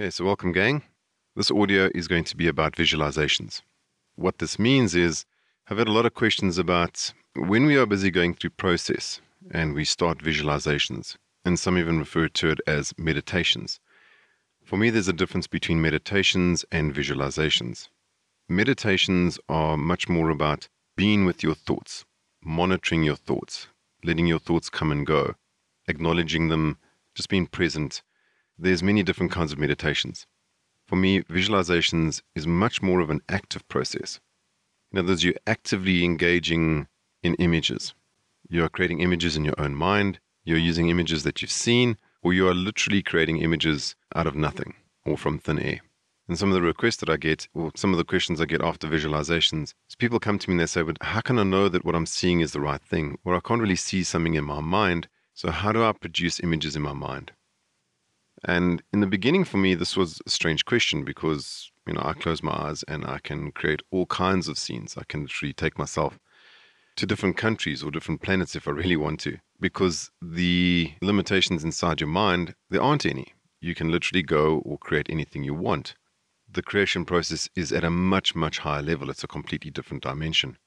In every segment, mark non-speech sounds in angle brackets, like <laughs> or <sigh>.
Okay, so welcome, gang. This audio is going to be about visualizations. What this means is, I've had a lot of questions about when we are busy going through process and we start visualizations, and some even refer to it as meditations. For me, there's a difference between meditations and visualizations. Meditations are much more about being with your thoughts, monitoring your thoughts, letting your thoughts come and go, acknowledging them, just being present there's many different kinds of meditations. For me, visualizations is much more of an active process. In other words, you're actively engaging in images. You are creating images in your own mind, you're using images that you've seen, or you are literally creating images out of nothing or from thin air. And some of the requests that I get, or some of the questions I get after visualizations, is people come to me and they say, But how can I know that what I'm seeing is the right thing? Or I can't really see something in my mind. So, how do I produce images in my mind? And in the beginning, for me, this was a strange question because, you know, I close my eyes and I can create all kinds of scenes. I can literally take myself to different countries or different planets if I really want to, because the limitations inside your mind, there aren't any. You can literally go or create anything you want. The creation process is at a much, much higher level. It's a completely different dimension.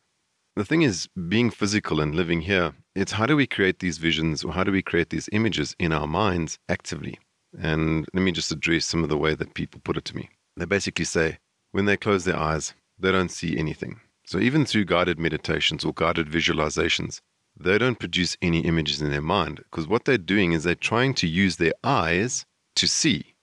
The thing is, being physical and living here, it's how do we create these visions or how do we create these images in our minds actively? And let me just address some of the way that people put it to me. They basically say when they close their eyes, they don't see anything. So even through guided meditations or guided visualizations, they don't produce any images in their mind because what they're doing is they're trying to use their eyes to see.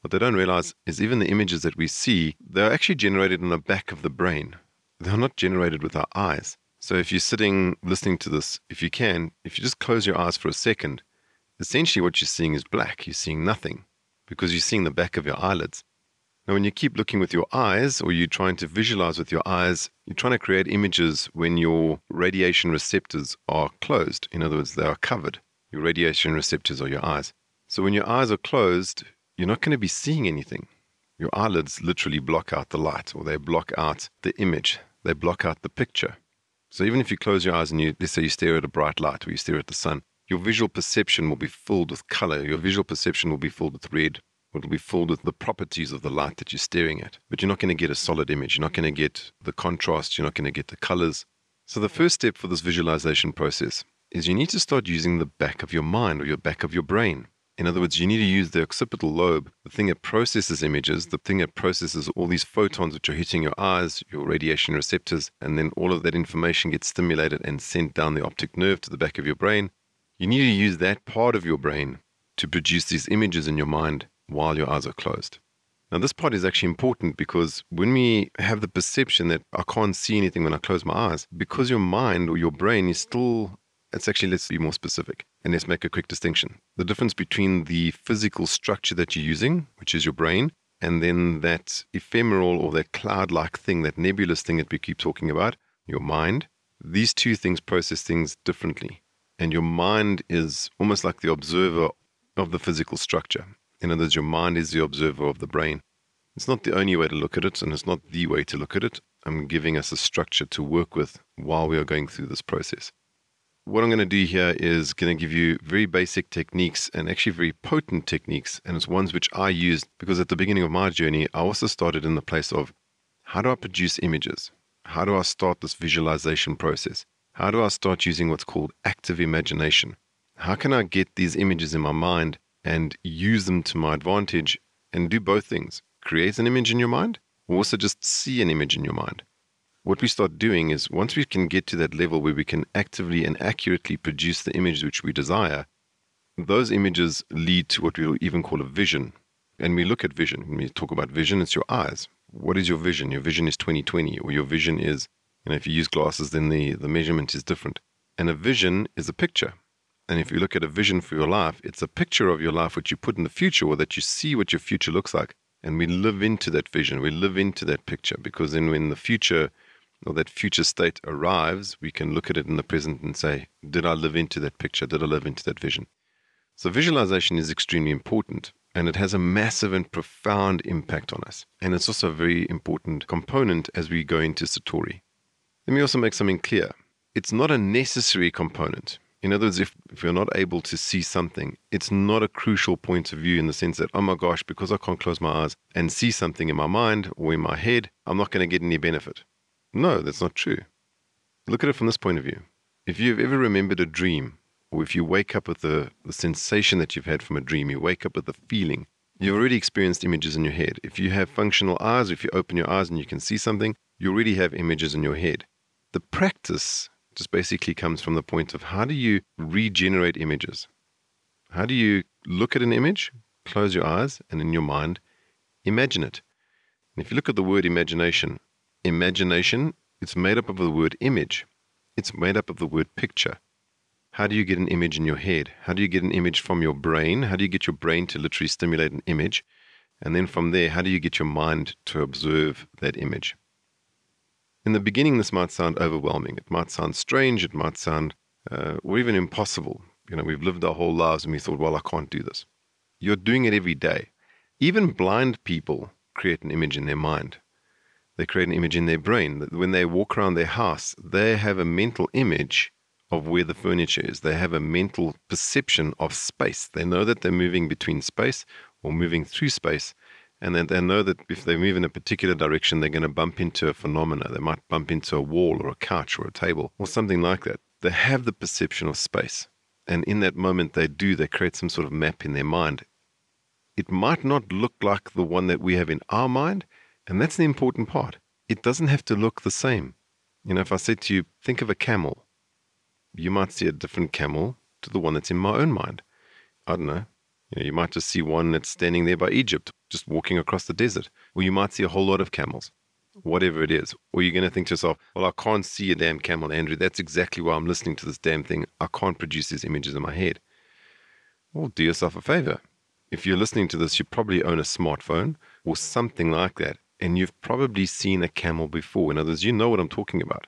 What they don't realize is even the images that we see, they're actually generated in the back of the brain. They're not generated with our eyes. So if you're sitting listening to this, if you can, if you just close your eyes for a second, essentially what you're seeing is black. You're seeing nothing because you're seeing the back of your eyelids. Now, when you keep looking with your eyes or you're trying to visualize with your eyes, you're trying to create images when your radiation receptors are closed. In other words, they are covered. Your radiation receptors are your eyes. So when your eyes are closed, you're not going to be seeing anything. Your eyelids literally block out the light or they block out the image, they block out the picture. So even if you close your eyes and you, let's say you stare at a bright light or you stare at the sun, your visual perception will be filled with color. Your visual perception will be filled with red. It'll be filled with the properties of the light that you're staring at. But you're not going to get a solid image. You're not going to get the contrast. You're not going to get the colors. So, the first step for this visualization process is you need to start using the back of your mind or your back of your brain. In other words, you need to use the occipital lobe, the thing that processes images, the thing that processes all these photons which are hitting your eyes, your radiation receptors, and then all of that information gets stimulated and sent down the optic nerve to the back of your brain. You need to use that part of your brain to produce these images in your mind while your eyes are closed. Now, this part is actually important because when we have the perception that I can't see anything when I close my eyes, because your mind or your brain is still, it's actually, let's be more specific and let's make a quick distinction. The difference between the physical structure that you're using, which is your brain, and then that ephemeral or that cloud like thing, that nebulous thing that we keep talking about, your mind, these two things process things differently and your mind is almost like the observer of the physical structure. In other words, your mind is the observer of the brain. It's not the only way to look at it, and it's not the way to look at it. I'm giving us a structure to work with while we are going through this process. What I'm going to do here is going to give you very basic techniques and actually very potent techniques, and it's ones which I used because at the beginning of my journey, I also started in the place of how do I produce images? How do I start this visualization process? How do I start using what's called active imagination? How can I get these images in my mind and use them to my advantage and do both things? Create an image in your mind, or also just see an image in your mind. What we start doing is once we can get to that level where we can actively and accurately produce the image which we desire, those images lead to what we'll even call a vision. And we look at vision. When we talk about vision, it's your eyes. What is your vision? Your vision is 2020, or your vision is you know, if you use glasses, then the, the measurement is different. And a vision is a picture. And if you look at a vision for your life, it's a picture of your life which you put in the future or that you see what your future looks like. And we live into that vision, we live into that picture because then when the future or that future state arrives, we can look at it in the present and say, Did I live into that picture? Did I live into that vision? So visualization is extremely important and it has a massive and profound impact on us. And it's also a very important component as we go into Satori. Let me also make something clear. It's not a necessary component. In other words, if, if you're not able to see something, it's not a crucial point of view in the sense that, oh my gosh, because I can't close my eyes and see something in my mind or in my head, I'm not going to get any benefit. No, that's not true. Look at it from this point of view. If you've ever remembered a dream, or if you wake up with the, the sensation that you've had from a dream, you wake up with the feeling, you've already experienced images in your head. If you have functional eyes, if you open your eyes and you can see something, you already have images in your head. The practice just basically comes from the point of how do you regenerate images? How do you look at an image, close your eyes, and in your mind, imagine it? And if you look at the word imagination, imagination, it's made up of the word image. It's made up of the word picture. How do you get an image in your head? How do you get an image from your brain? How do you get your brain to literally stimulate an image? And then from there, how do you get your mind to observe that image? In the beginning, this might sound overwhelming. It might sound strange. It might sound, uh, or even impossible. You know, we've lived our whole lives and we thought, well, I can't do this. You're doing it every day. Even blind people create an image in their mind. They create an image in their brain. When they walk around their house, they have a mental image of where the furniture is. They have a mental perception of space. They know that they're moving between space or moving through space, and then they know that if they move in a particular direction, they're going to bump into a phenomena. They might bump into a wall or a couch or a table or something like that. They have the perception of space. And in that moment, they do, they create some sort of map in their mind. It might not look like the one that we have in our mind, and that's the important part. It doesn't have to look the same. You know, if I said to you, think of a camel, you might see a different camel to the one that's in my own mind. I don't know. You, know, you might just see one that's standing there by Egypt, just walking across the desert. Or you might see a whole lot of camels, whatever it is. Or you're going to think to yourself, well, I can't see a damn camel, Andrew. That's exactly why I'm listening to this damn thing. I can't produce these images in my head. Well, do yourself a favor. If you're listening to this, you probably own a smartphone or something like that and you've probably seen a camel before. In other words, you know what I'm talking about.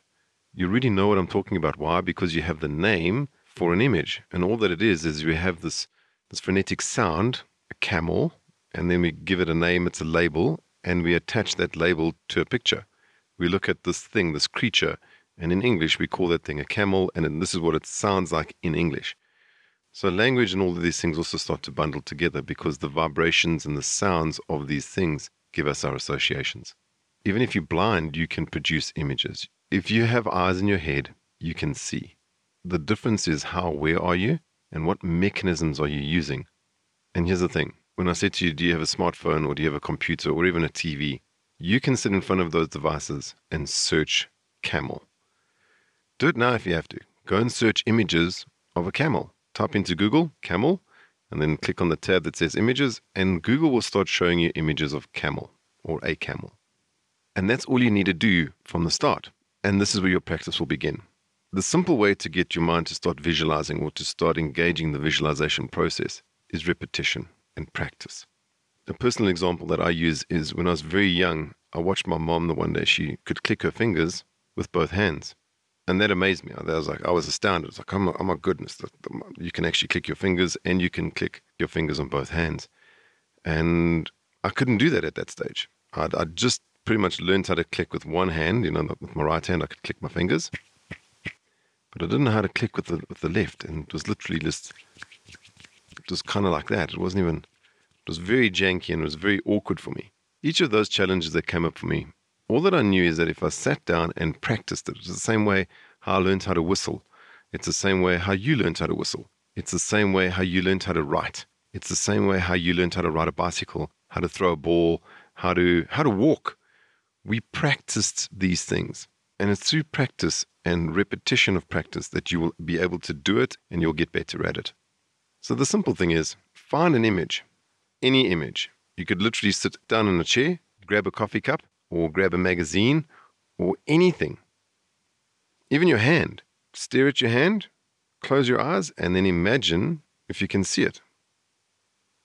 You really know what I'm talking about. Why? Because you have the name for an image. And all that it is, is you have this, this phonetic sound, a camel, and then we give it a name, it's a label, and we attach that label to a picture. We look at this thing, this creature, and in English we call that thing a camel, and this is what it sounds like in English. So language and all of these things also start to bundle together because the vibrations and the sounds of these things give us our associations. Even if you're blind, you can produce images. If you have eyes in your head, you can see. The difference is how aware are you and what mechanisms are you using. And here's the thing when I say to you, do you have a smartphone or do you have a computer or even a TV? You can sit in front of those devices and search camel. Do it now if you have to. Go and search images of a camel. Type into Google camel and then click on the tab that says images, and Google will start showing you images of camel or a camel. And that's all you need to do from the start. And this is where your practice will begin. The simple way to get your mind to start visualizing or to start engaging the visualization process is repetition and practice. A personal example that I use is when I was very young, I watched my mom the one day, she could click her fingers with both hands. And that amazed me. I was like, I was astounded. It's like, oh my, oh my goodness, you can actually click your fingers and you can click your fingers on both hands. And I couldn't do that at that stage. I'd, I'd just pretty much learned how to click with one hand. You know, with my right hand, I could click my fingers. But I didn't know how to click with the, with the left. And it was literally just, it was kind of like that. It wasn't even, it was very janky and it was very awkward for me. Each of those challenges that came up for me all that I knew is that if I sat down and practiced it, it's the same way how I learned how to whistle. It's the same way how you learned how to whistle. It's the same way how you learned how to write. It's the same way how you learned how to ride a bicycle, how to throw a ball, how to how to walk. We practiced these things. And it's through practice and repetition of practice that you will be able to do it and you'll get better at it. So the simple thing is find an image, any image. You could literally sit down in a chair, grab a coffee cup, or grab a magazine or anything. Even your hand. Stare at your hand, close your eyes, and then imagine if you can see it.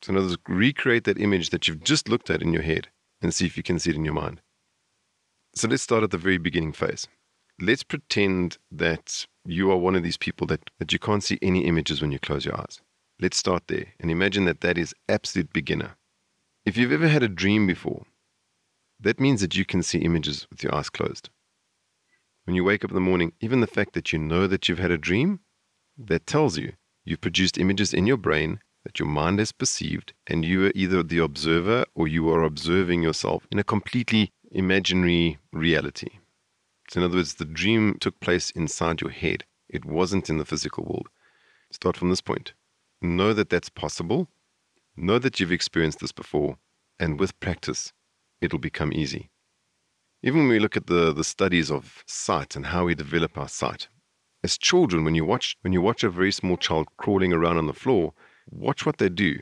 So, in other words, recreate that image that you've just looked at in your head and see if you can see it in your mind. So, let's start at the very beginning phase. Let's pretend that you are one of these people that, that you can't see any images when you close your eyes. Let's start there and imagine that that is absolute beginner. If you've ever had a dream before that means that you can see images with your eyes closed. When you wake up in the morning, even the fact that you know that you've had a dream, that tells you you've produced images in your brain that your mind has perceived, and you are either the observer or you are observing yourself in a completely imaginary reality. So, in other words, the dream took place inside your head, it wasn't in the physical world. Start from this point. Know that that's possible. Know that you've experienced this before, and with practice, it'll become easy. Even when we look at the, the studies of sight and how we develop our sight, as children, when you watch when you watch a very small child crawling around on the floor, watch what they do.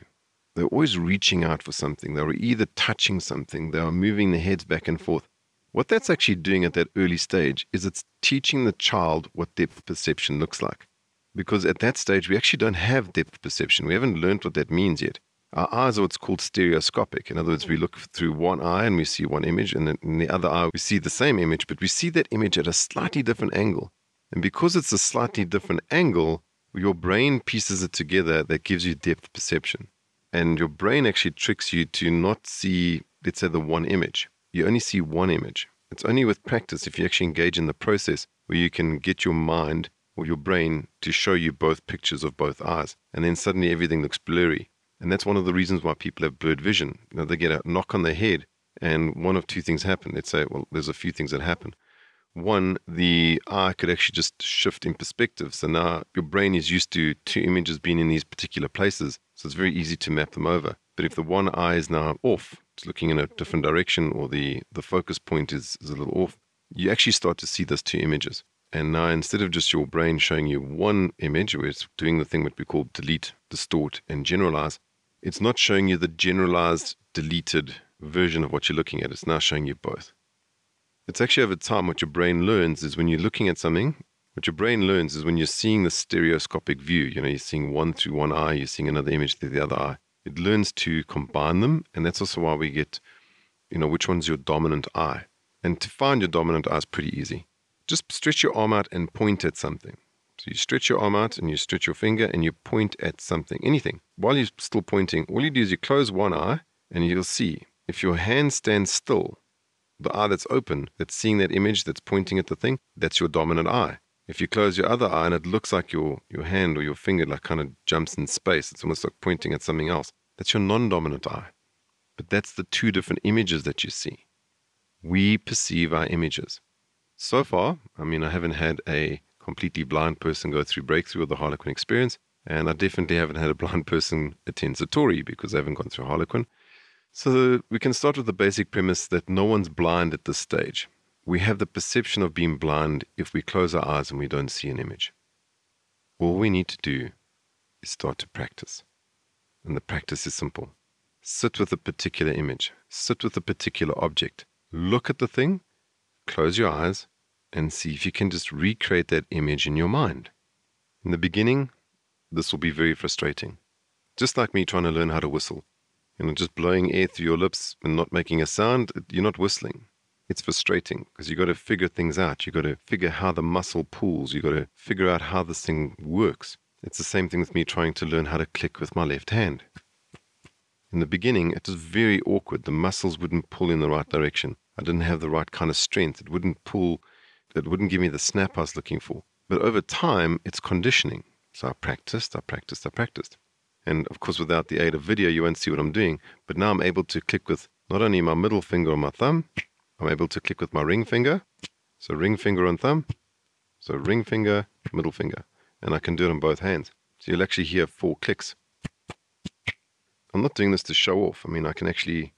They're always reaching out for something. They're either touching something, they are moving their heads back and forth. What that's actually doing at that early stage is it's teaching the child what depth perception looks like. Because at that stage, we actually don't have depth perception. We haven't learned what that means yet. Our eyes are what's called stereoscopic. In other words, we look through one eye and we see one image, and then in the other eye, we see the same image, but we see that image at a slightly different angle. And because it's a slightly different angle, your brain pieces it together that gives you depth perception. And your brain actually tricks you to not see, let's say, the one image. You only see one image. It's only with practice, if you actually engage in the process, where you can get your mind or your brain to show you both pictures of both eyes. And then suddenly everything looks blurry. And that's one of the reasons why people have blurred vision. You know, they get a knock on the head, and one of two things happen. Let's say, well, there's a few things that happen. One, the eye could actually just shift in perspective. So now your brain is used to two images being in these particular places. So it's very easy to map them over. But if the one eye is now off, it's looking in a different direction, or the, the focus point is, is a little off, you actually start to see those two images. And now instead of just your brain showing you one image, where it's doing the thing that we call delete, distort, and generalize, it's not showing you the generalized, deleted version of what you're looking at. It's now showing you both. It's actually over time what your brain learns is when you're looking at something, what your brain learns is when you're seeing the stereoscopic view, you know, you're seeing one through one eye, you're seeing another image through the other eye. It learns to combine them, and that's also why we get, you know, which one's your dominant eye. And to find your dominant eye is pretty easy. Just stretch your arm out and point at something. So you stretch your arm out and you stretch your finger and you point at something, anything. While you're still pointing, all you do is you close one eye and you'll see if your hand stands still the eye that's open, that's seeing that image, that's pointing at the thing, that's your dominant eye. If you close your other eye and it looks like your, your hand or your finger like kind of jumps in space, it's almost like pointing at something else, that's your non dominant eye. But that's the two different images that you see. We perceive our images. So far, I mean, I haven't had a completely blind person go through breakthrough of the Harlequin experience, and I definitely haven't had a blind <laughs> person attend Satori because I haven't gone through Harlequin. So we can start with the basic premise that no one's blind at this stage. We have the perception of being blind if we close our eyes and we don't see an image. All we need to do is start to practice. And the practice is simple. Sit with a particular image, sit with a particular object, look at the thing, close your eyes, and see if you can just recreate that image in your mind. In the beginning, this will be very frustrating. Just like me trying to learn how to whistle. You know, just blowing air through your lips and not making a sound, you're not whistling. It's frustrating because you've got to figure things out. You've got to figure how the muscle pulls. You've got to figure out how this thing works. It's the same thing with me trying to learn how to click with my left hand. In the beginning, it was very awkward. The muscles wouldn't pull in the right direction. I didn't have the right kind of strength. It wouldn't pull, it wouldn't give me the snap I was looking for. But over time, it's conditioning. So I practiced, I practiced, I practiced. And of course, without the aid of video, you won't see what I'm doing. But now I'm able to click with not only my middle finger or my thumb, I'm able to click with my ring finger. So ring finger and thumb. So ring finger, middle finger. And I can do it on both hands. So you'll actually hear four clicks. I'm not doing this to show off. I mean, I can actually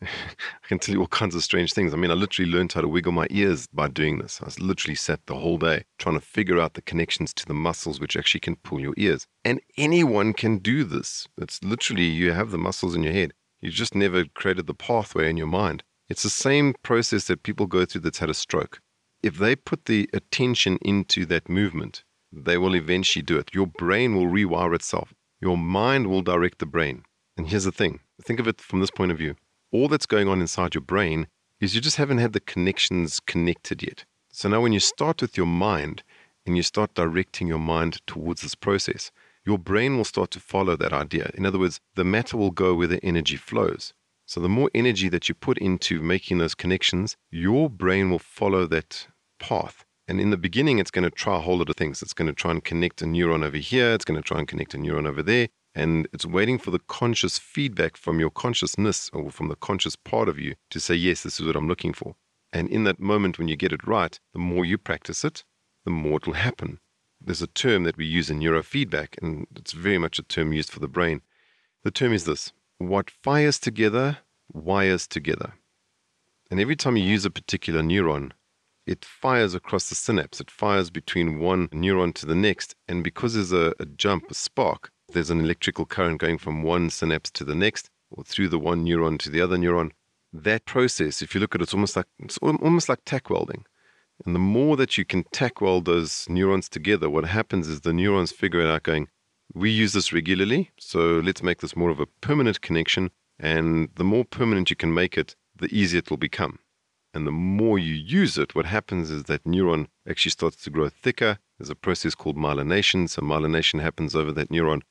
<laughs> I can tell you all kinds of strange things. I mean, I literally learned how to wiggle my ears by doing this. I was literally sat the whole day trying to figure out the connections to the muscles which actually can pull your ears. And anyone can do this. It's literally you have the muscles in your head. You just never created the pathway in your mind. It's the same process that people go through that's had a stroke. If they put the attention into that movement, they will eventually do it. Your brain will rewire itself. Your mind will direct the brain. And here's the thing think of it from this point of view all that's going on inside your brain is you just haven't had the connections connected yet. So now, when you mm-hmm. start with your mind and you start directing your mind towards this process, your brain will start to follow that idea. In other words, the matter will go where the energy flows. So, the more energy that you put into making those connections, your brain will follow that path And in the beginning, it's going to try a whole lot of things. It's going to try and connect a neuron over here. It's going to try and connect a neuron over there. And it's waiting for the conscious feedback from your consciousness or from the conscious part of you to say, yes, this is what I'm looking for. And in that moment, when you get it right, the more you practice it, the more it will happen. There's a term that we use in neurofeedback, and it's very much a term used for the brain. The term is this what fires together, wires together. And every time you use a particular neuron, it fires across the synapse. It fires between one neuron to the next. And because there's a, a jump, a spark, there's an electrical current going from one synapse to the next or through the one neuron to the other neuron. That process, if you look at it, it's almost like it's almost like tack welding. And the more that you can tack weld those neurons together, what happens is the neurons figure it out going, we use this regularly, so let's make this more of a permanent connection. And the more permanent you can make it, the easier it will become. And the more you use it, what happens is that neuron actually starts to grow thicker. There's a process called myelination. So myelination happens over that neuron.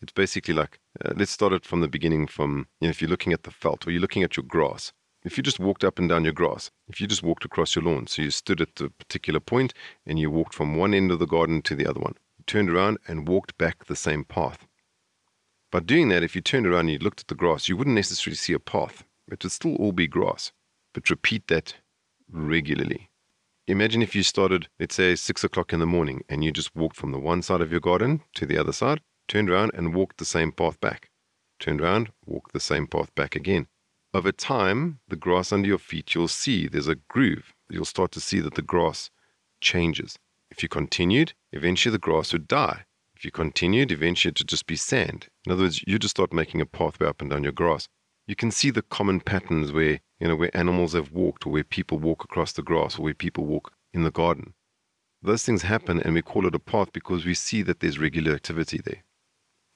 It's basically like, uh, let's start it from the beginning from, you know, if you're looking at the felt or you're looking at your grass. If you just walked up and down your grass, if you just walked across your lawn, so you stood at a particular point and you walked from one end of the garden to the other one, you turned around and walked back the same path. By doing that, if you turned around and you looked at the grass, you wouldn't necessarily see a path. It would still all be grass but repeat that regularly. Imagine if you started, let's say, six o'clock in the morning and you just walked from the one side of your garden to the other side, turned around and walked the same path back. Turned around, walked the same path back again. Over time, the grass under your feet, you'll see there's a groove. You'll start to see that the grass changes. If you continued, eventually the grass would die. If you continued, eventually it would just be sand. In other words, you just start making a pathway up and down your grass. You can see the common patterns where you know, where animals have walked or where people walk across the grass or where people walk in the garden. Those things happen and we call it a path because we see that there's regular activity there.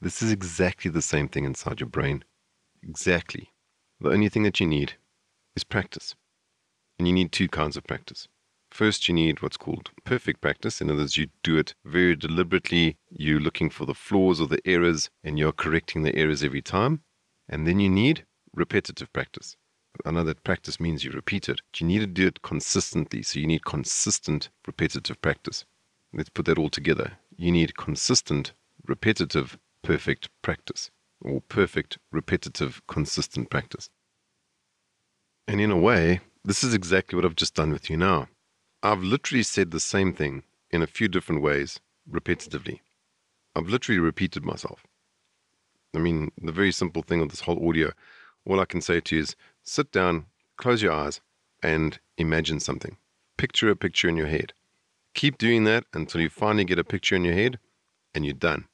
This is exactly the same thing inside your brain. Exactly. The only thing that you need is practice. And you need two kinds of practice. First, you need what's called perfect practice. In other words, you do it very deliberately. You're looking for the flaws or the errors and you're correcting the errors every time. And then you need repetitive practice. I know that practice means you repeat it. But you need to do it consistently. So you need consistent, repetitive practice. Let's put that all together. You need consistent, repetitive, perfect practice, or perfect, repetitive, consistent practice. And in a way, this is exactly what I've just done with you now. I've literally said the same thing in a few different ways, repetitively. I've literally repeated myself. I mean, the very simple thing of this whole audio, all I can say to you is Sit down, close your eyes, and imagine something. Picture a picture in your head. Keep doing that until you finally get a picture in your head and you're done.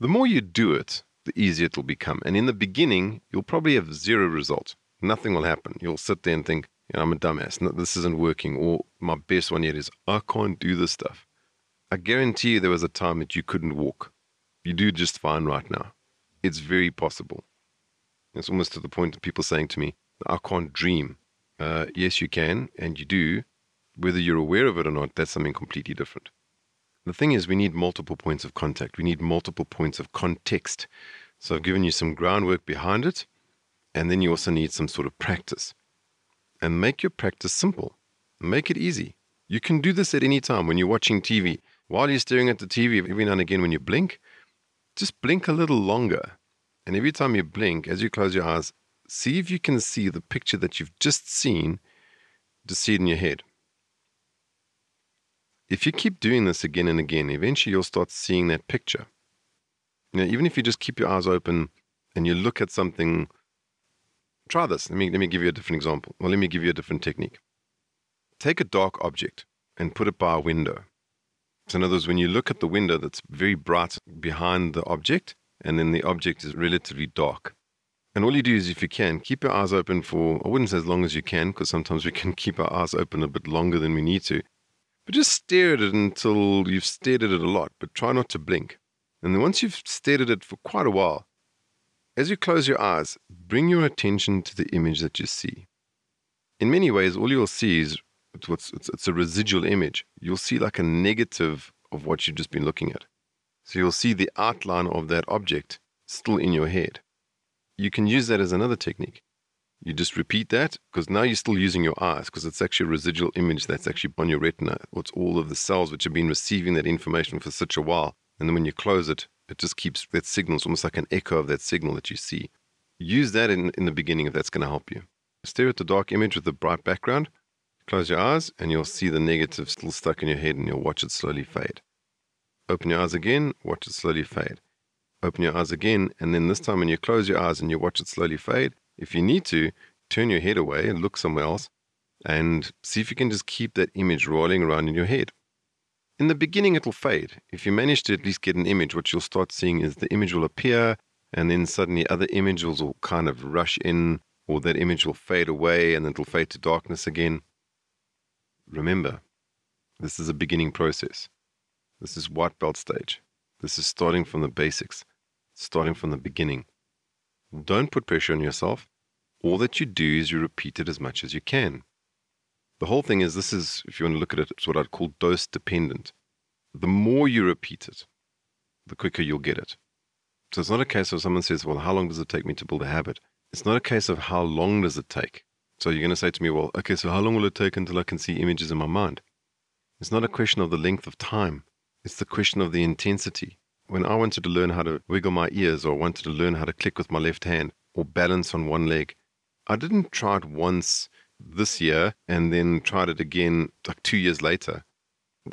The more you do it, the easier it will become. And in the beginning, you'll probably have zero results. Nothing will happen. You'll sit there and think, you know, I'm a dumbass. No, this isn't working. Or my best one yet is, I can't do this stuff. I guarantee you there was a time that you couldn't walk. You do just fine right now. It's very possible. It's almost to the point of people saying to me, I can't dream. Uh, yes, you can, and you do. Whether you're aware of it or not, that's something completely different. The thing is, we need multiple points of contact. We need multiple points of context. So I've given you some groundwork behind it, and then you also need some sort of practice. And make your practice simple. Make it easy. You can do this at any time when you're watching TV. While you're staring at the TV, every now and again when you blink, just blink a little longer. And every time you blink, as you close your eyes, see if you can see the picture that you've just seen, to see it in your head. If you keep doing this again and again, eventually you'll start seeing that picture. Know, even if you just keep your eyes open and you look at something, try this. Let me, let me give you a different example. Well, let me give you a different technique. Take a dark object and put it by a window. So, in other words, when you look at the window that's very bright behind the object, and then the object is relatively dark, and all you do is, if you can, keep your eyes open for, I wouldn't say as long as you can, because sometimes we can <laughs> keep our eyes open a bit longer than we need to. But just stare at it until you've stared at it a lot, but try not to blink. And then once you've stared at it for quite a while, as you close your eyes, bring your attention to the image that you see. In many ways, all you'll see is it's, it's, it's a residual image. You'll see like a negative of what you've just been looking at. So you'll see the outline of that object still in your head you can use that as another technique. You just repeat that because now you're still using your eyes because it's actually a residual image that's mm-hmm. actually on your retina. It's all of the cells which have been receiving that information for such a while. And then when you close it, it just keeps that signal. It's almost like an echo of that signal that you see. Use that in, in the beginning if that's going to help you. Stare at the dark image with the bright background. Close your eyes and you'll see the negative still stuck in your head and you'll watch it slowly fade. Open your eyes again, watch it slowly fade. Open your eyes again, and then this time when you close your eyes and you watch it slowly fade, if you need to, turn your head away and look somewhere else and see if you can just keep that image rolling around in your head. In the beginning, it'll fade. If you manage to at least get an image, what you'll start seeing is the image will appear, and then suddenly other images will kind of rush in, or that image will fade away and it'll fade to darkness again. Remember, this is a beginning process. This is white belt stage. This is starting from the basics, starting from the beginning. Don't put pressure on yourself. All that you do is you repeat it as much as you can. The whole thing is this is, if you want to look at it, it's what I'd call dose dependent. The more you repeat it, the quicker you'll get it. So it's not a case of someone says, well, how long does it take me to build a habit? It's not a case of how long does it take. So you're going to say to me, well, okay, so how long will it take until I can see images in my mind? It's not a question of the length of time. It's the question of the intensity. When I wanted to learn how to wiggle my ears or wanted to learn how to click with my left hand or balance on one leg, I didn't try it once this year and then tried it again like two years later.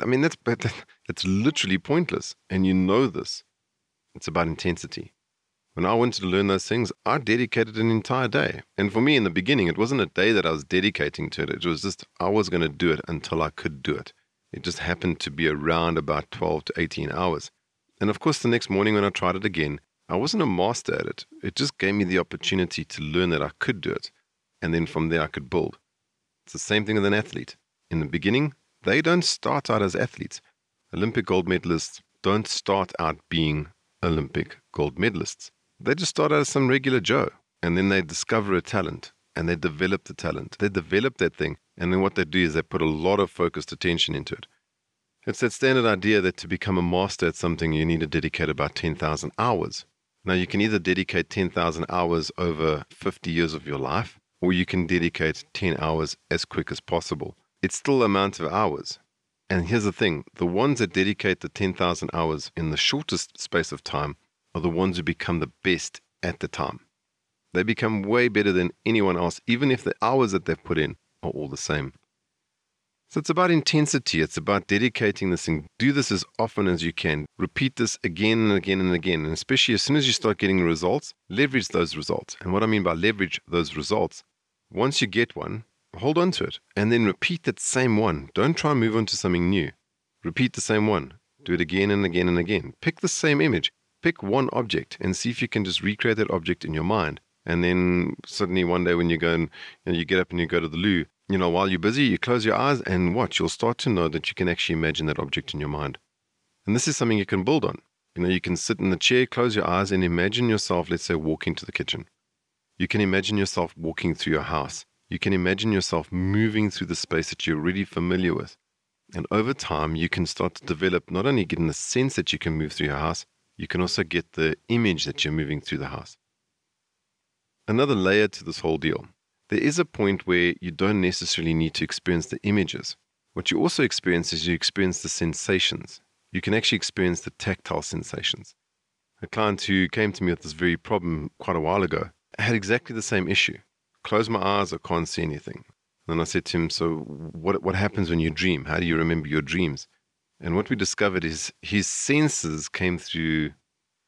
I mean, that's, that's literally pointless. And you know this. It's about intensity. When I wanted to learn those things, I dedicated an entire day. And for me, in the beginning, it wasn't a day that I was dedicating to it. It was just, I was going to do it until I could do it. It just happened to be around about 12 to 18 hours. And of course, the next morning when I tried it again, I wasn't a master at it. It just gave me the opportunity to learn that I could do it. And then from there, I could build. It's the same thing with an athlete. In the beginning, they don't start out as athletes. Olympic gold medalists don't start out being Olympic gold medalists. They just start out as some regular Joe. And then they discover a talent and they develop the talent. They develop that thing. And then what they do is they put a lot of focused attention into it. It's that standard idea that to become a master at something, you need to dedicate about 10,000 hours. Now, you can either dedicate 10,000 hours over 50 years of your life, or you can dedicate 10 hours as quick as possible. It's still the amount of hours. And here's the thing the ones that dedicate the 10,000 hours in the shortest space of time are the ones who become the best at the time. They become way better than anyone else, even if the hours that they've put in are all the same. So it's about intensity. It's about dedicating this thing. Do this as often as you can. Repeat this again and again and again. And especially as soon as you start getting results, leverage those results. And what I mean by leverage those results, once you get one, hold on to it and then repeat that same one. Don't try and move on to something new. Repeat the same one. Do it again and again and again. Pick the same image. Pick one object and see if you can just recreate that object in your mind. And then suddenly one day when you go and you, know, you get up and you go to the loo, you know, while you're busy, you close your eyes and watch. You'll start to know that you can actually imagine that object in your mind. And this is something you can build on. You know, you can sit in the chair, close your eyes, and imagine yourself, let's say, walking to the kitchen. You can imagine yourself walking through your house. You can imagine yourself moving through the space that you're already familiar with. And over time, you can start to develop not only getting the sense that you can move through your house, you can also get the image that you're moving through the house. Another layer to this whole deal there is a point where you don't necessarily need to experience the images. What you also experience is you experience the sensations. You can actually experience the tactile sensations. A client who came to me with this very problem quite a while ago had exactly the same issue. Close my eyes, I can't see anything. And I said to him, So, what, what happens when you dream? How do you remember your dreams? And what we discovered is his senses came through,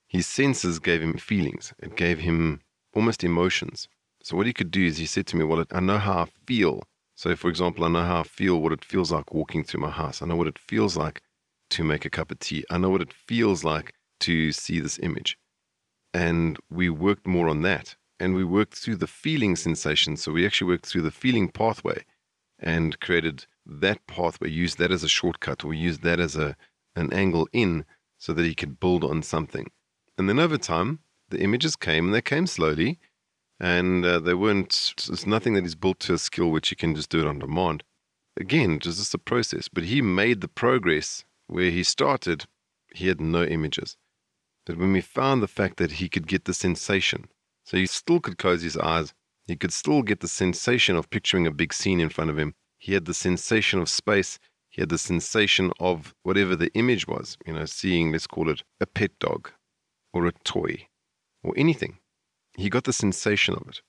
his senses gave him feelings, it gave him almost emotions. So what he could do is he said to me, well, I know how I feel. So for example, I know how I feel, what it feels like walking through my house. I know what it feels like to make a cup of tea. I know what it feels like to see this image. And we worked more on that. And we worked through the feeling sensation. So we actually worked through the feeling pathway and created that pathway, used that as a shortcut, or used that as a an angle in so that he could build on something. And then over time, the images came and they came slowly and uh, they weren't. It's nothing that is built to a skill which you can just do it on demand. Again, just a process. But he made the progress where he started. He had no images, but when we found the fact that he could get the sensation, so he still could close his eyes, He could still get the sensation of picturing a big scene in front of him. He had the sensation of space. He had the sensation of whatever the image was, you know, seeing, let's call it a pet dog or a toy or anything. He got the sensation of it.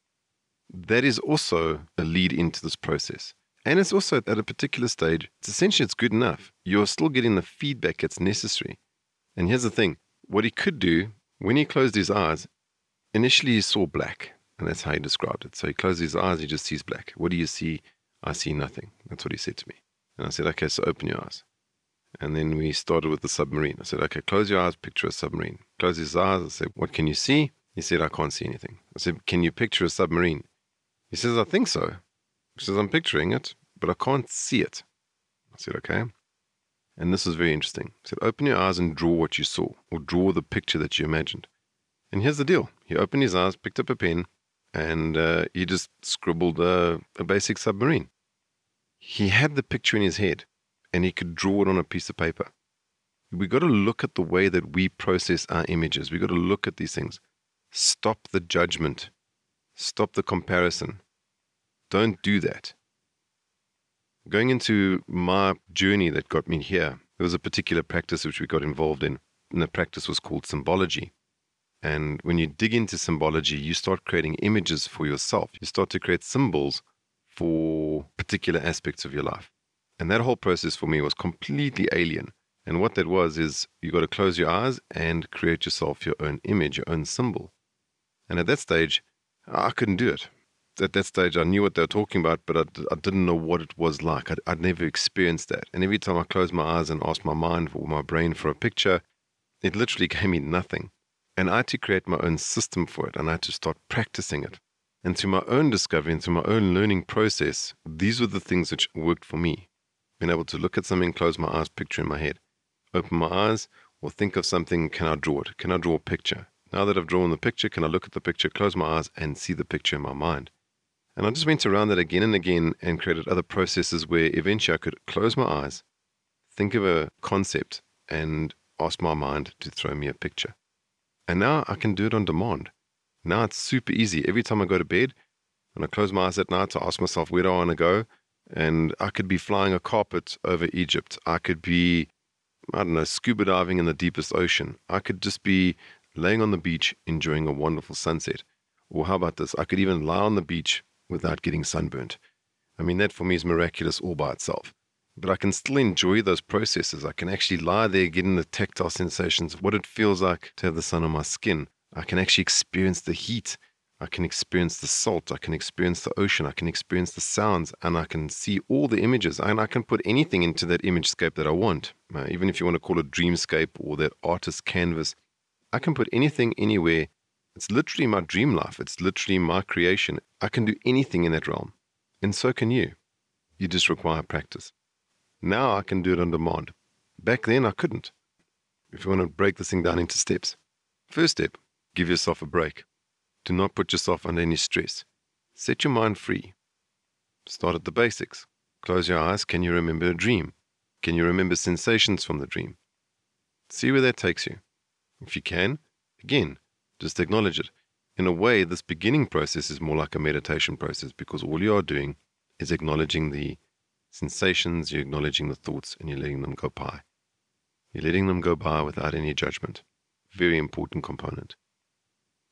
That is also a lead into this process. And it's also at a particular stage, it's essentially it's good enough. You're still getting the feedback that's necessary. And here's the thing what he could do when he closed his eyes, initially he saw black, and that's how he described it. So he closed his eyes, he just sees black. What do you see? I see nothing. That's what he said to me. And I said, okay, so open your eyes. And then we started with the submarine. I said, okay, close your eyes, picture a submarine. Close his eyes. I said, what can you see? He said, I can't see anything. I said, can you picture a submarine? He says, I think so. He says, I'm picturing it, but I can't see it. I said, okay. And this was very interesting. He said, open your eyes and draw what you saw, or draw the picture that you imagined. And here's the deal. He opened his eyes, picked up a pen, and uh, he just scribbled a, a basic submarine. He had the picture in his head, and he could draw it on a piece of paper. We've got to look at the way that we process our images. We've got to look at these things. Stop the judgment. Stop the comparison. Don't do that. Going into my journey that got me here, there was a particular practice which we got involved in, and the practice was called symbology. And when you dig into symbology, you start creating images for yourself. You start to create symbols for particular aspects of your life. And that whole process for me was completely alien. And what that was is you got to close your eyes and create yourself your own image, your own symbol. And at that stage, I couldn't do it at that stage, I knew what they were talking about, but I, I didn't know what it was like. I'd, I'd never experienced that. And every time I closed my eyes and asked my mind or my brain for a picture, it literally <laughs> gave me nothing. And I had to create my own system for it, and I had to start practicing it. And through my own discovery and through my own learning process, these were the things which worked for me. Being able to look at something, close my eyes, picture in my head, open my eyes, or think of something, can I draw it? Can I draw a picture? Now that I've drawn the picture, can I look at the picture, close my eyes, and see the picture in my mind? And I just went around that again and again and created other processes where eventually I could close my eyes, think of a concept, and ask my mind to throw me a picture. And now I can do it on demand. Now it's super easy. Every time I go to bed, when I close my eyes at night to ask myself where do I want to go, and I could be flying a carpet over Egypt. I could be, I don't know, scuba diving in the deepest ocean. I could just be laying on the beach enjoying a wonderful sunset. Or how about this? I could even lie on the beach without getting sunburnt. I mean, that for me is miraculous all by itself. But I can still enjoy those processes. I can actually lie there, getting the tactile sensations of what it feels like to have the sun on my skin. I can actually experience the heat. I can experience the salt. I can experience the ocean. I can experience the sounds. And I can see all the images. And I can put anything into that image scape that I want. Uh, even if you want to call it dreamscape or that artist canvas, I can put anything anywhere it's literally my dream life. It's literally my creation. I can do anything in that realm. And so can you. You just require practice. Now I can do it on demand. Back then I couldn't. If you want to break this thing down into steps, first step, give yourself a break. Do not put yourself under any stress. Set your mind free. Start at the basics. Close your eyes. Can you remember a dream? Can you remember sensations from the dream? See where that takes you. If you can, again, just acknowledge it. In a way, this beginning process is more like a meditation process because all you are doing is acknowledging the sensations, you're acknowledging the thoughts, and you're letting them go by. You're letting them go by without any judgment. Very important component.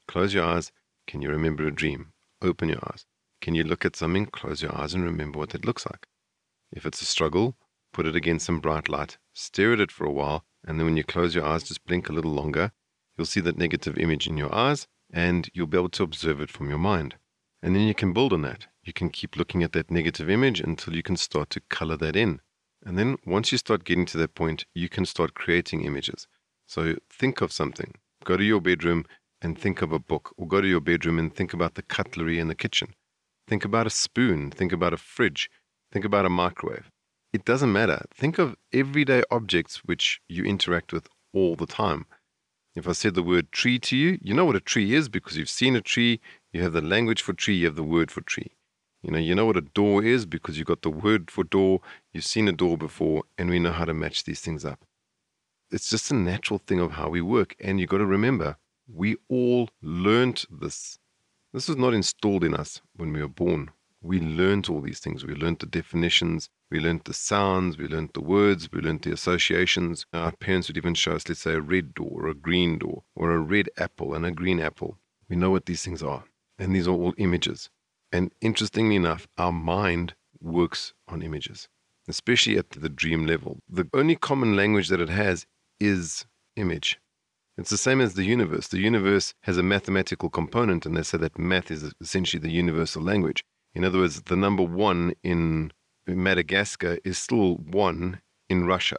Close your eyes. Can you remember a dream? Open your eyes. Can you look at something? Close your eyes and remember what it looks like. If it's a struggle, put it against some bright light, stare at it for a while, and then when you close your eyes, just blink a little longer you'll see that negative image in your eyes and you'll be able to observe it from your mind. And then you can build on that. You can keep looking at that negative image until you can start to color that in. And then once you start getting to that point, you can start creating images. So think of something. Go to your bedroom and think of a book, or go to your bedroom and think about the cutlery in the kitchen. Think about a spoon. Think about a fridge. Think about a microwave. It doesn't matter. Think of everyday objects which you interact with all the time. If I said the word tree to you, you know what a tree is because you've seen a tree, you have the language for tree, you have the word for tree. You know, you know what a door is because you've got the word for door, you've seen a door before, and we know how to match these things up. It's just a natural thing of how we work. And you've got to remember, we all learnt this. This was not installed in us when we were born. We learned all these things. We learned the definitions, we learned the sounds, we learned the words, we learned the associations. Our parents would even show us, let's say, a red door or a green door or a red apple and a green apple. We know what these things are. And these are all images. And interestingly enough, our mind works on images, especially at the dream level. The only common language that it has is image. It's the same as the universe. The universe has a mathematical component, and they say that math is essentially the universal language. In other words, the number one in Madagascar is still one in Russia.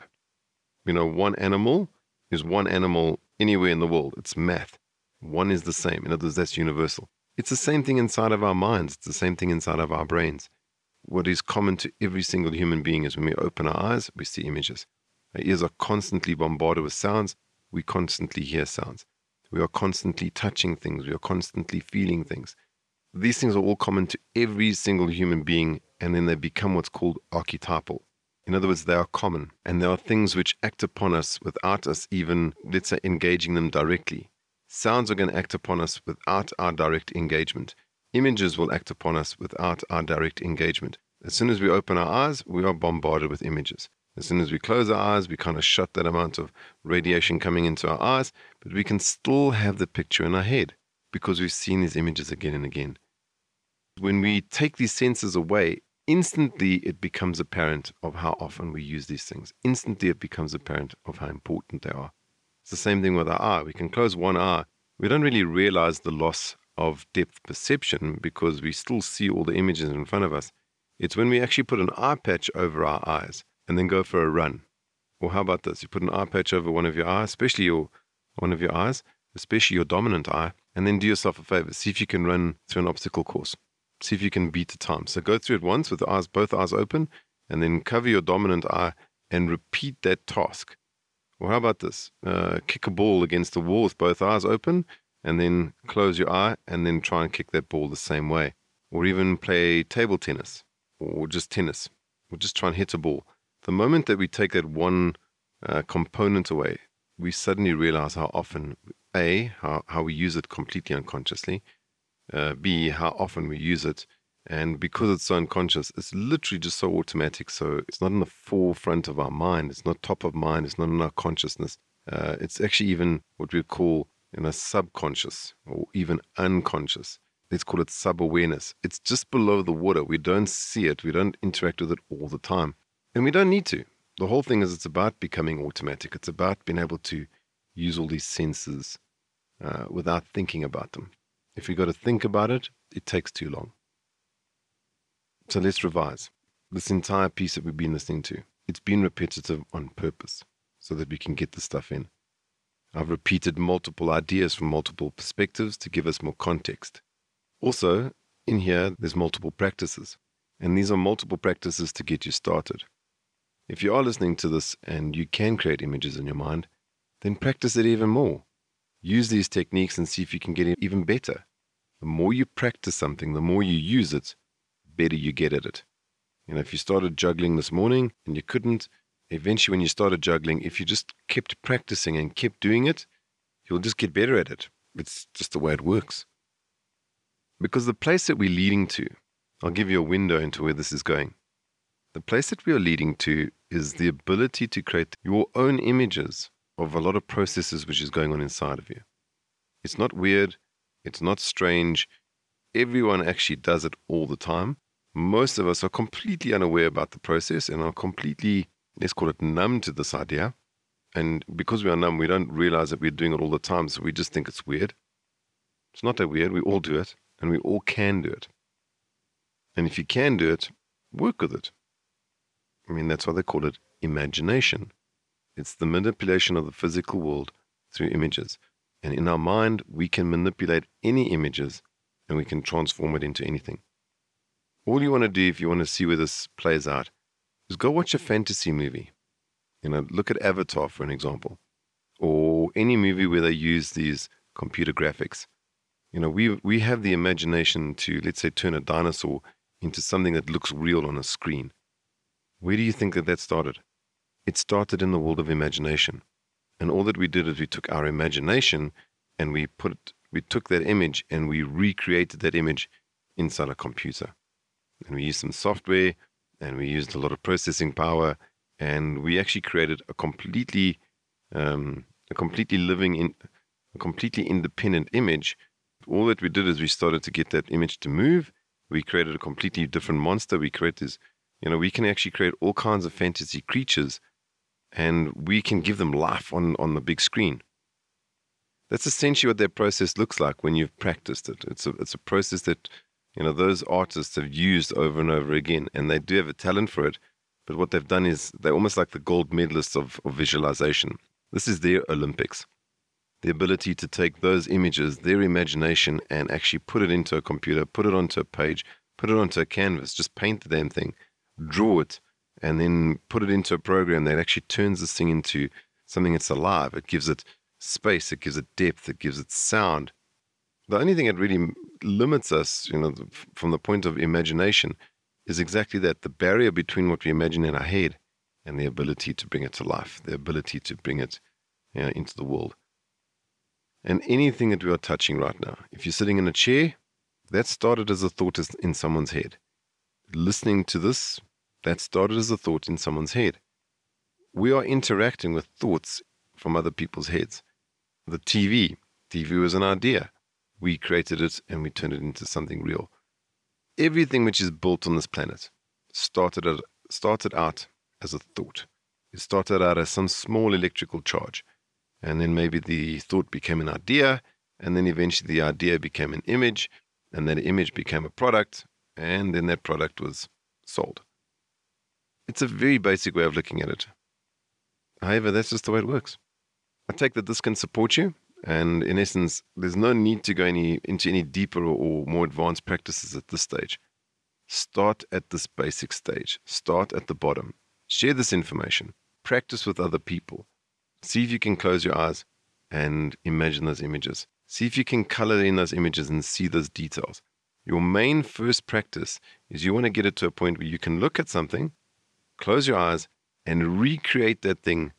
You know, one animal is one animal anywhere in the world. It's math. One is the same. In other words, that's universal. It's the same thing inside of our minds. It's the same thing inside of our brains. What is common to every single human being is when we open our eyes, we see images. Our ears are constantly bombarded with sounds we constantly hear sounds. We are constantly touching things. We are constantly feeling things. These things are all common to every single human being, and then they become what's called archetypal. In other words, they are common, and there are things which act upon us without us even, let's say, engaging them directly. Sounds are going to act upon us without our direct engagement. Images will act upon us without our direct engagement. As soon as we open our eyes, we are bombarded with images. As soon as we close our eyes, we kind of shut that amount of radiation coming into our eyes, but we can still have the picture in our head because we've seen these images again and again. When we take these senses away, instantly it becomes apparent of how often we use these things. Instantly it becomes apparent of how important they are. It's the same thing with our eye. We can close one eye. We don't really realize the loss of depth perception because we still see all the images in front of us. It's when we actually put an eye patch over our eyes and then go for a run. Or how about this? You put an eye patch over one of your eyes, especially your one of your eyes, especially your dominant eye, and then do yourself a favor. See if you can run through an obstacle course. See if you can beat the time. So go through it once with eyes, both eyes open, and then cover your dominant eye and repeat that task. Or how about this? Uh, kick a ball against the wall with both eyes open, and then close your eye, and then try and kick that ball the same way. Or even play table tennis, or just tennis, or just try and hit a ball the moment that we take that one uh, component away, we suddenly realize how often, A, how, how we use it completely unconsciously, uh, B, how often we use it. And because it's so unconscious, it's literally just so automatic. So it's not in the forefront of our mind. It's not top of mind. It's not in our consciousness. Uh, it's actually even what we call in a subconscious or even unconscious. Let's call it sub awareness. It's just below the water. We don't see it. We don't interact with it all the time. And we don't need to. The whole thing is it's about becoming automatic. It's about being able to use all these senses uh, without thinking about them. If we got to think about it, it takes too long. So let's revise. This entire piece that we've been listening to, it's been repetitive on purpose so that we can get the stuff in. I've repeated multiple ideas from multiple perspectives to give us more context. Also, in here, there's multiple practices, and these are multiple practices to get you started. If you are listening to this and you can create images in your mind, then practice it even more. Use these techniques and see if you can get even better. The more you practice something, the more you use it, better you get at it. You know, if you started juggling this morning and you couldn't, eventually when you started juggling, if you just kept practicing and kept doing it, you'll just get better at it. It's just the way it works. Because the place that we're leading to, I'll give you a window into where this is going. The place that we are leading to is the ability to create your own images of a lot of processes which is going on inside of you. It's not weird, it's not strange. Everyone actually does it all the time. Most of us are completely unaware about the process and are completely, let's call it numb to this idea. And because we are numb, we don't realize that we're doing it all the time, so we just think it's weird. It's not that weird, we all do it, and we all can do it. And if you can do it, work with it. I mean, that's why they call it imagination. It's the manipulation of the physical world through images. And in our mind, we can manipulate any images and we can transform it into anything. All you want to do if you want to see where this plays out is go watch a fantasy movie. You know, look at Avatar for an example, or any movie where they use these computer graphics. You know, we we have the imagination to let's say turn a dinosaur into something that looks real on a screen. Where do you think that that started? It started in the world of imagination. And all that we did is we took our imagination and we put we took that image and we recreated that image inside a computer. And we used some software and we used a lot of processing power and we actually created a completely um, a completely living in a completely independent image. All that we did is we started to get that image to move. We created a completely different monster. We created this, you know, we can actually create all kinds of fantasy creatures and we can give them life on, on the big screen. That's essentially what that process looks like when you've practiced it. It's a, it's a process that, you know, those artists have used over and over again, and they do have a talent for it. But what they've done is they're almost like the gold medalists of, of visualization. This is their Olympics. The ability to take those images, their imagination, and actually put it into a computer, put it onto a page, put it onto a canvas, just paint the damn thing, draw it, and then put it into a program that actually turns this thing into something that's alive. It gives it space, it gives it depth, it gives it sound. The only thing that really limits us, you know, from the point of imagination, is exactly that the barrier between what we imagine in our head and the ability to bring it to life, the ability to bring it you know, into the world. And anything that we are touching right now, if you're sitting in a chair, that started as a thought in someone's head. Listening to this, that started as a thought in someone's head. We are interacting with thoughts from other people's heads. The TV, TV was an idea. We created it and we turned it into something real. Everything which is built on this planet started, started out as a thought. It started out as some small electrical charge. And then maybe the thought became an idea. And then eventually the idea became an image. And that image became a product. And then that product was sold. It's a very basic way of looking at it. However, that's just the way it works. I take that this can support you. And in essence, there's no need to go any, into any deeper or more advanced practices at this stage. Start at this basic stage. Start at the bottom. Share this information. Practice with other people. See if you can close your eyes and imagine those images. See if you can color in those images and see those details. Your main first practice is you want to get it to a point where you can look at something close your eyes, and recreate that thing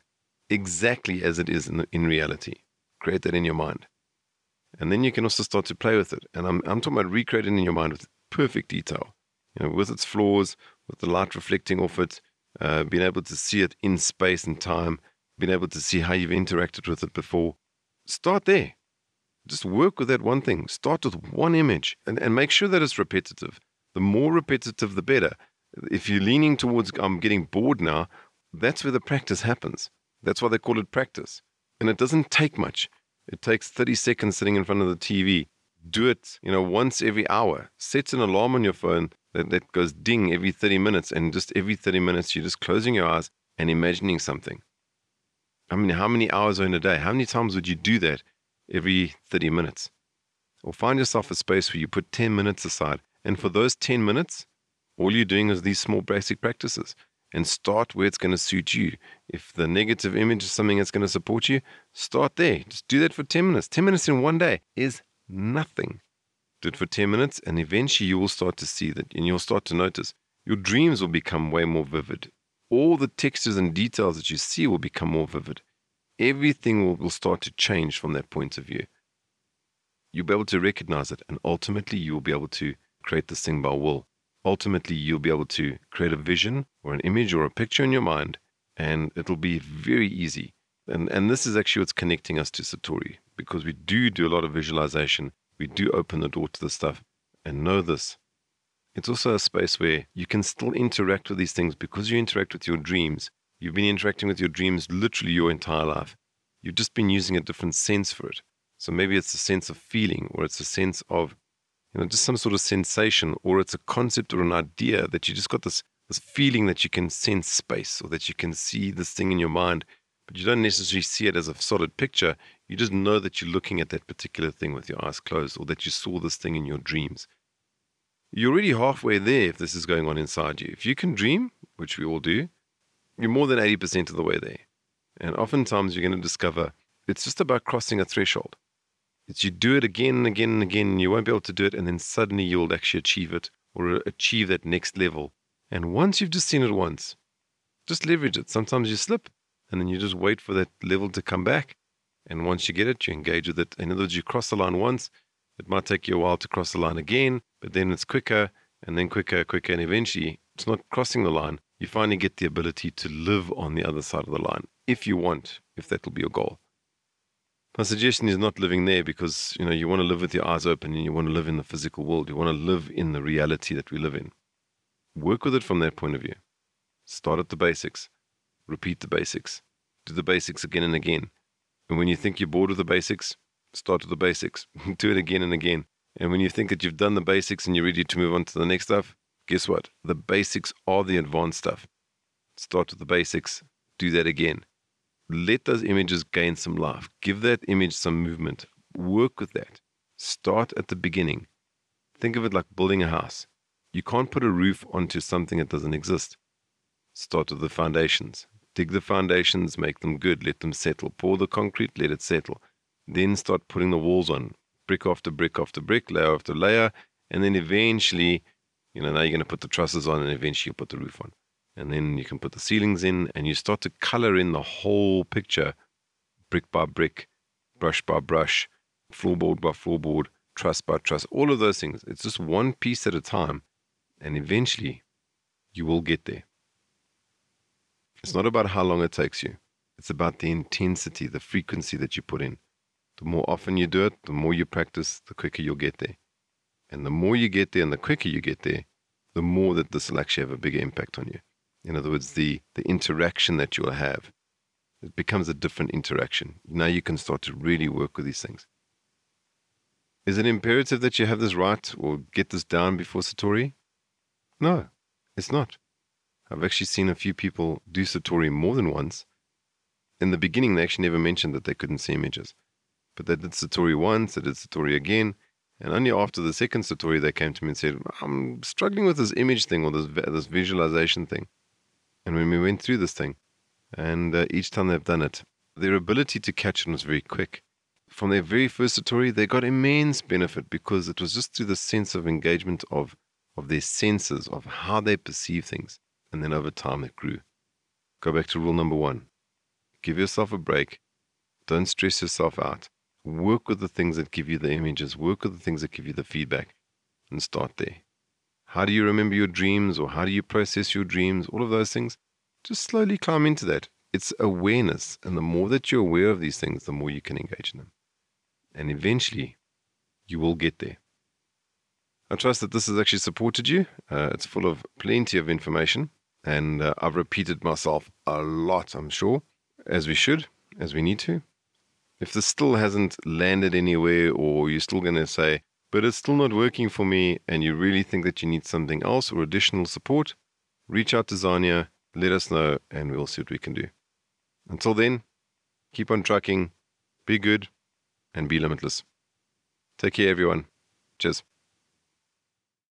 exactly as it is in, in reality. Create that in your mind. And then you can also start to play with it. And I'm, I'm talking about recreating in your mind with perfect detail, you know, with its flaws, with the light reflecting off it, uh, being able to see it in space and time, being able to see how you've interacted with it before. Start there. Just work with that one thing. Start with one image and, and make sure that it's repetitive. The more repetitive, the better if you're leaning towards I'm getting bored now, that's where the practice happens. That's why they call it practice. And it doesn't take much. It takes 30 seconds sitting in front of the TV. Do it, you know, once every hour. Set an alarm on your phone that, that goes ding every 30 minutes. And just every 30 minutes, you're just closing your eyes and imagining something. I mean, how many hours are in a day? How many times would you do that every 30 minutes? Or find yourself a space where you put 10 minutes aside. And for those 10 minutes, all you're doing is these small basic practices and start where it's going to suit you. If the negative image is something that's going to support you, start there. Just do that for 10 minutes. 10 minutes in one day is nothing. Do it for 10 minutes, and eventually you will start to see that, and you'll start to notice your dreams will become way more vivid. All the textures and details that you see will become more vivid. Everything will, will start to change from that point of view. You'll be able to recognize it, and ultimately you will be able to create this thing by will ultimately you'll be able to create a vision or an image or a picture in your mind, and it'll be very easy. And, and this is actually what's connecting us to Satori because we do do a lot of visualization. We do open the door to the stuff and know this. It's also a space where you can still interact with these things because you interact with your dreams. You've been interacting with your dreams literally your entire life. You've just been using a different sense for it. So maybe it's a sense of feeling or it's a sense of you know, just some sort of sensation, or it's a concept or an idea that you just got this this feeling that you can sense space or that you can see this thing in your mind, but you don't necessarily see it as a solid picture. You just know that you're looking at that particular thing with your eyes closed, or that you saw this thing in your dreams. You're already halfway there if this is going on inside you. If you can dream, which we all do, you're more than 80% of the way there. And oftentimes you're going to discover it's just about crossing a threshold. It's you do it again and again and again, you won't be able to do it, and then suddenly you'll actually achieve it or achieve that next level. And once you've just seen it once, just leverage it. Sometimes you slip, and then you just wait for that level to come back, And once you get it, you engage with it. In other words, you cross the line once, it might take you a while to cross the line again, but then it's quicker and then quicker, quicker, and eventually it's not crossing the line. You finally get the ability to live on the other side of the line if you want, if that will be your goal. My suggestion is not living there because you know you want to live with your eyes open and you want to live in the physical world. You want to live in the reality that we live in. Work with it from that point of view. Start at the basics. Repeat the basics. Do the basics again and again. And when you think you're bored with the basics, start with the basics. <laughs> Do it again and again. And when you think that you've done the basics and you're ready to move on to the next stuff, guess what? The basics are the advanced stuff. Start with the basics. Do that again let those images gain some life. Give that image some movement. Work with that. Start at the beginning. Think of it like building a house. You can't put a roof onto something that doesn't exist. Start with the foundations. Dig the foundations, make them good, let them settle. Pour the concrete, let it settle. Then start putting the walls on, brick after brick after brick, layer after layer, and then eventually, you know, now you're going to put the trusses on and eventually you'll put the roof on and then you can put the ceilings in and you start to color in the whole picture brick by brick brush by brush floorboard by floorboard truss by truss all of those things. It's just one piece at a time and eventually you will get there. It's not about how long it takes you. It's about the intensity the frequency that you put in. The more often you do it the more you practice the quicker you'll get there. And the more you get there and the quicker you get there the more that this will actually have a bigger impact on you in other words, the, the interaction that you'll have, it becomes a different interaction. Now you can start to really work with these things. Is it imperative that you have this right or get this down before Satori? No, it's not. I've actually seen a few people do Satori more than once. In the beginning, they actually never mentioned that they couldn't see images. But they did Satori once, they did Satori again, and only after the second Satori, they came to me and said, I'm struggling with this image thing or this, this visualization thing. And when we went through this thing, and uh, each time they've done it, their ability to catch it was very quick. From their very first Satori, they got immense benefit because it was just through the sense of engagement of, of their senses, of how they perceive things. And then over time it grew. Go back to rule number one give yourself a break. Don't stress yourself out. Work with the things that give you the images, work with the things that give you the feedback, and start there. How do you remember your dreams or how do you process your dreams? All of those things. Just slowly climb into that. It's awareness. And the more that you're aware of these things, the more you can engage in them. And eventually, you will get there. I trust that this has actually supported you. Uh, it's full of plenty of information. And uh, I've repeated myself a lot, I'm sure, as we should, as we need to. If this still hasn't landed anywhere, or you're still going to say, but it's still not working for me and you really think that you need something else or additional support, reach out to Zania, let us know, and we'll see what we can do. Until then, keep on trucking, be good, and be limitless. Take care, everyone. Cheers.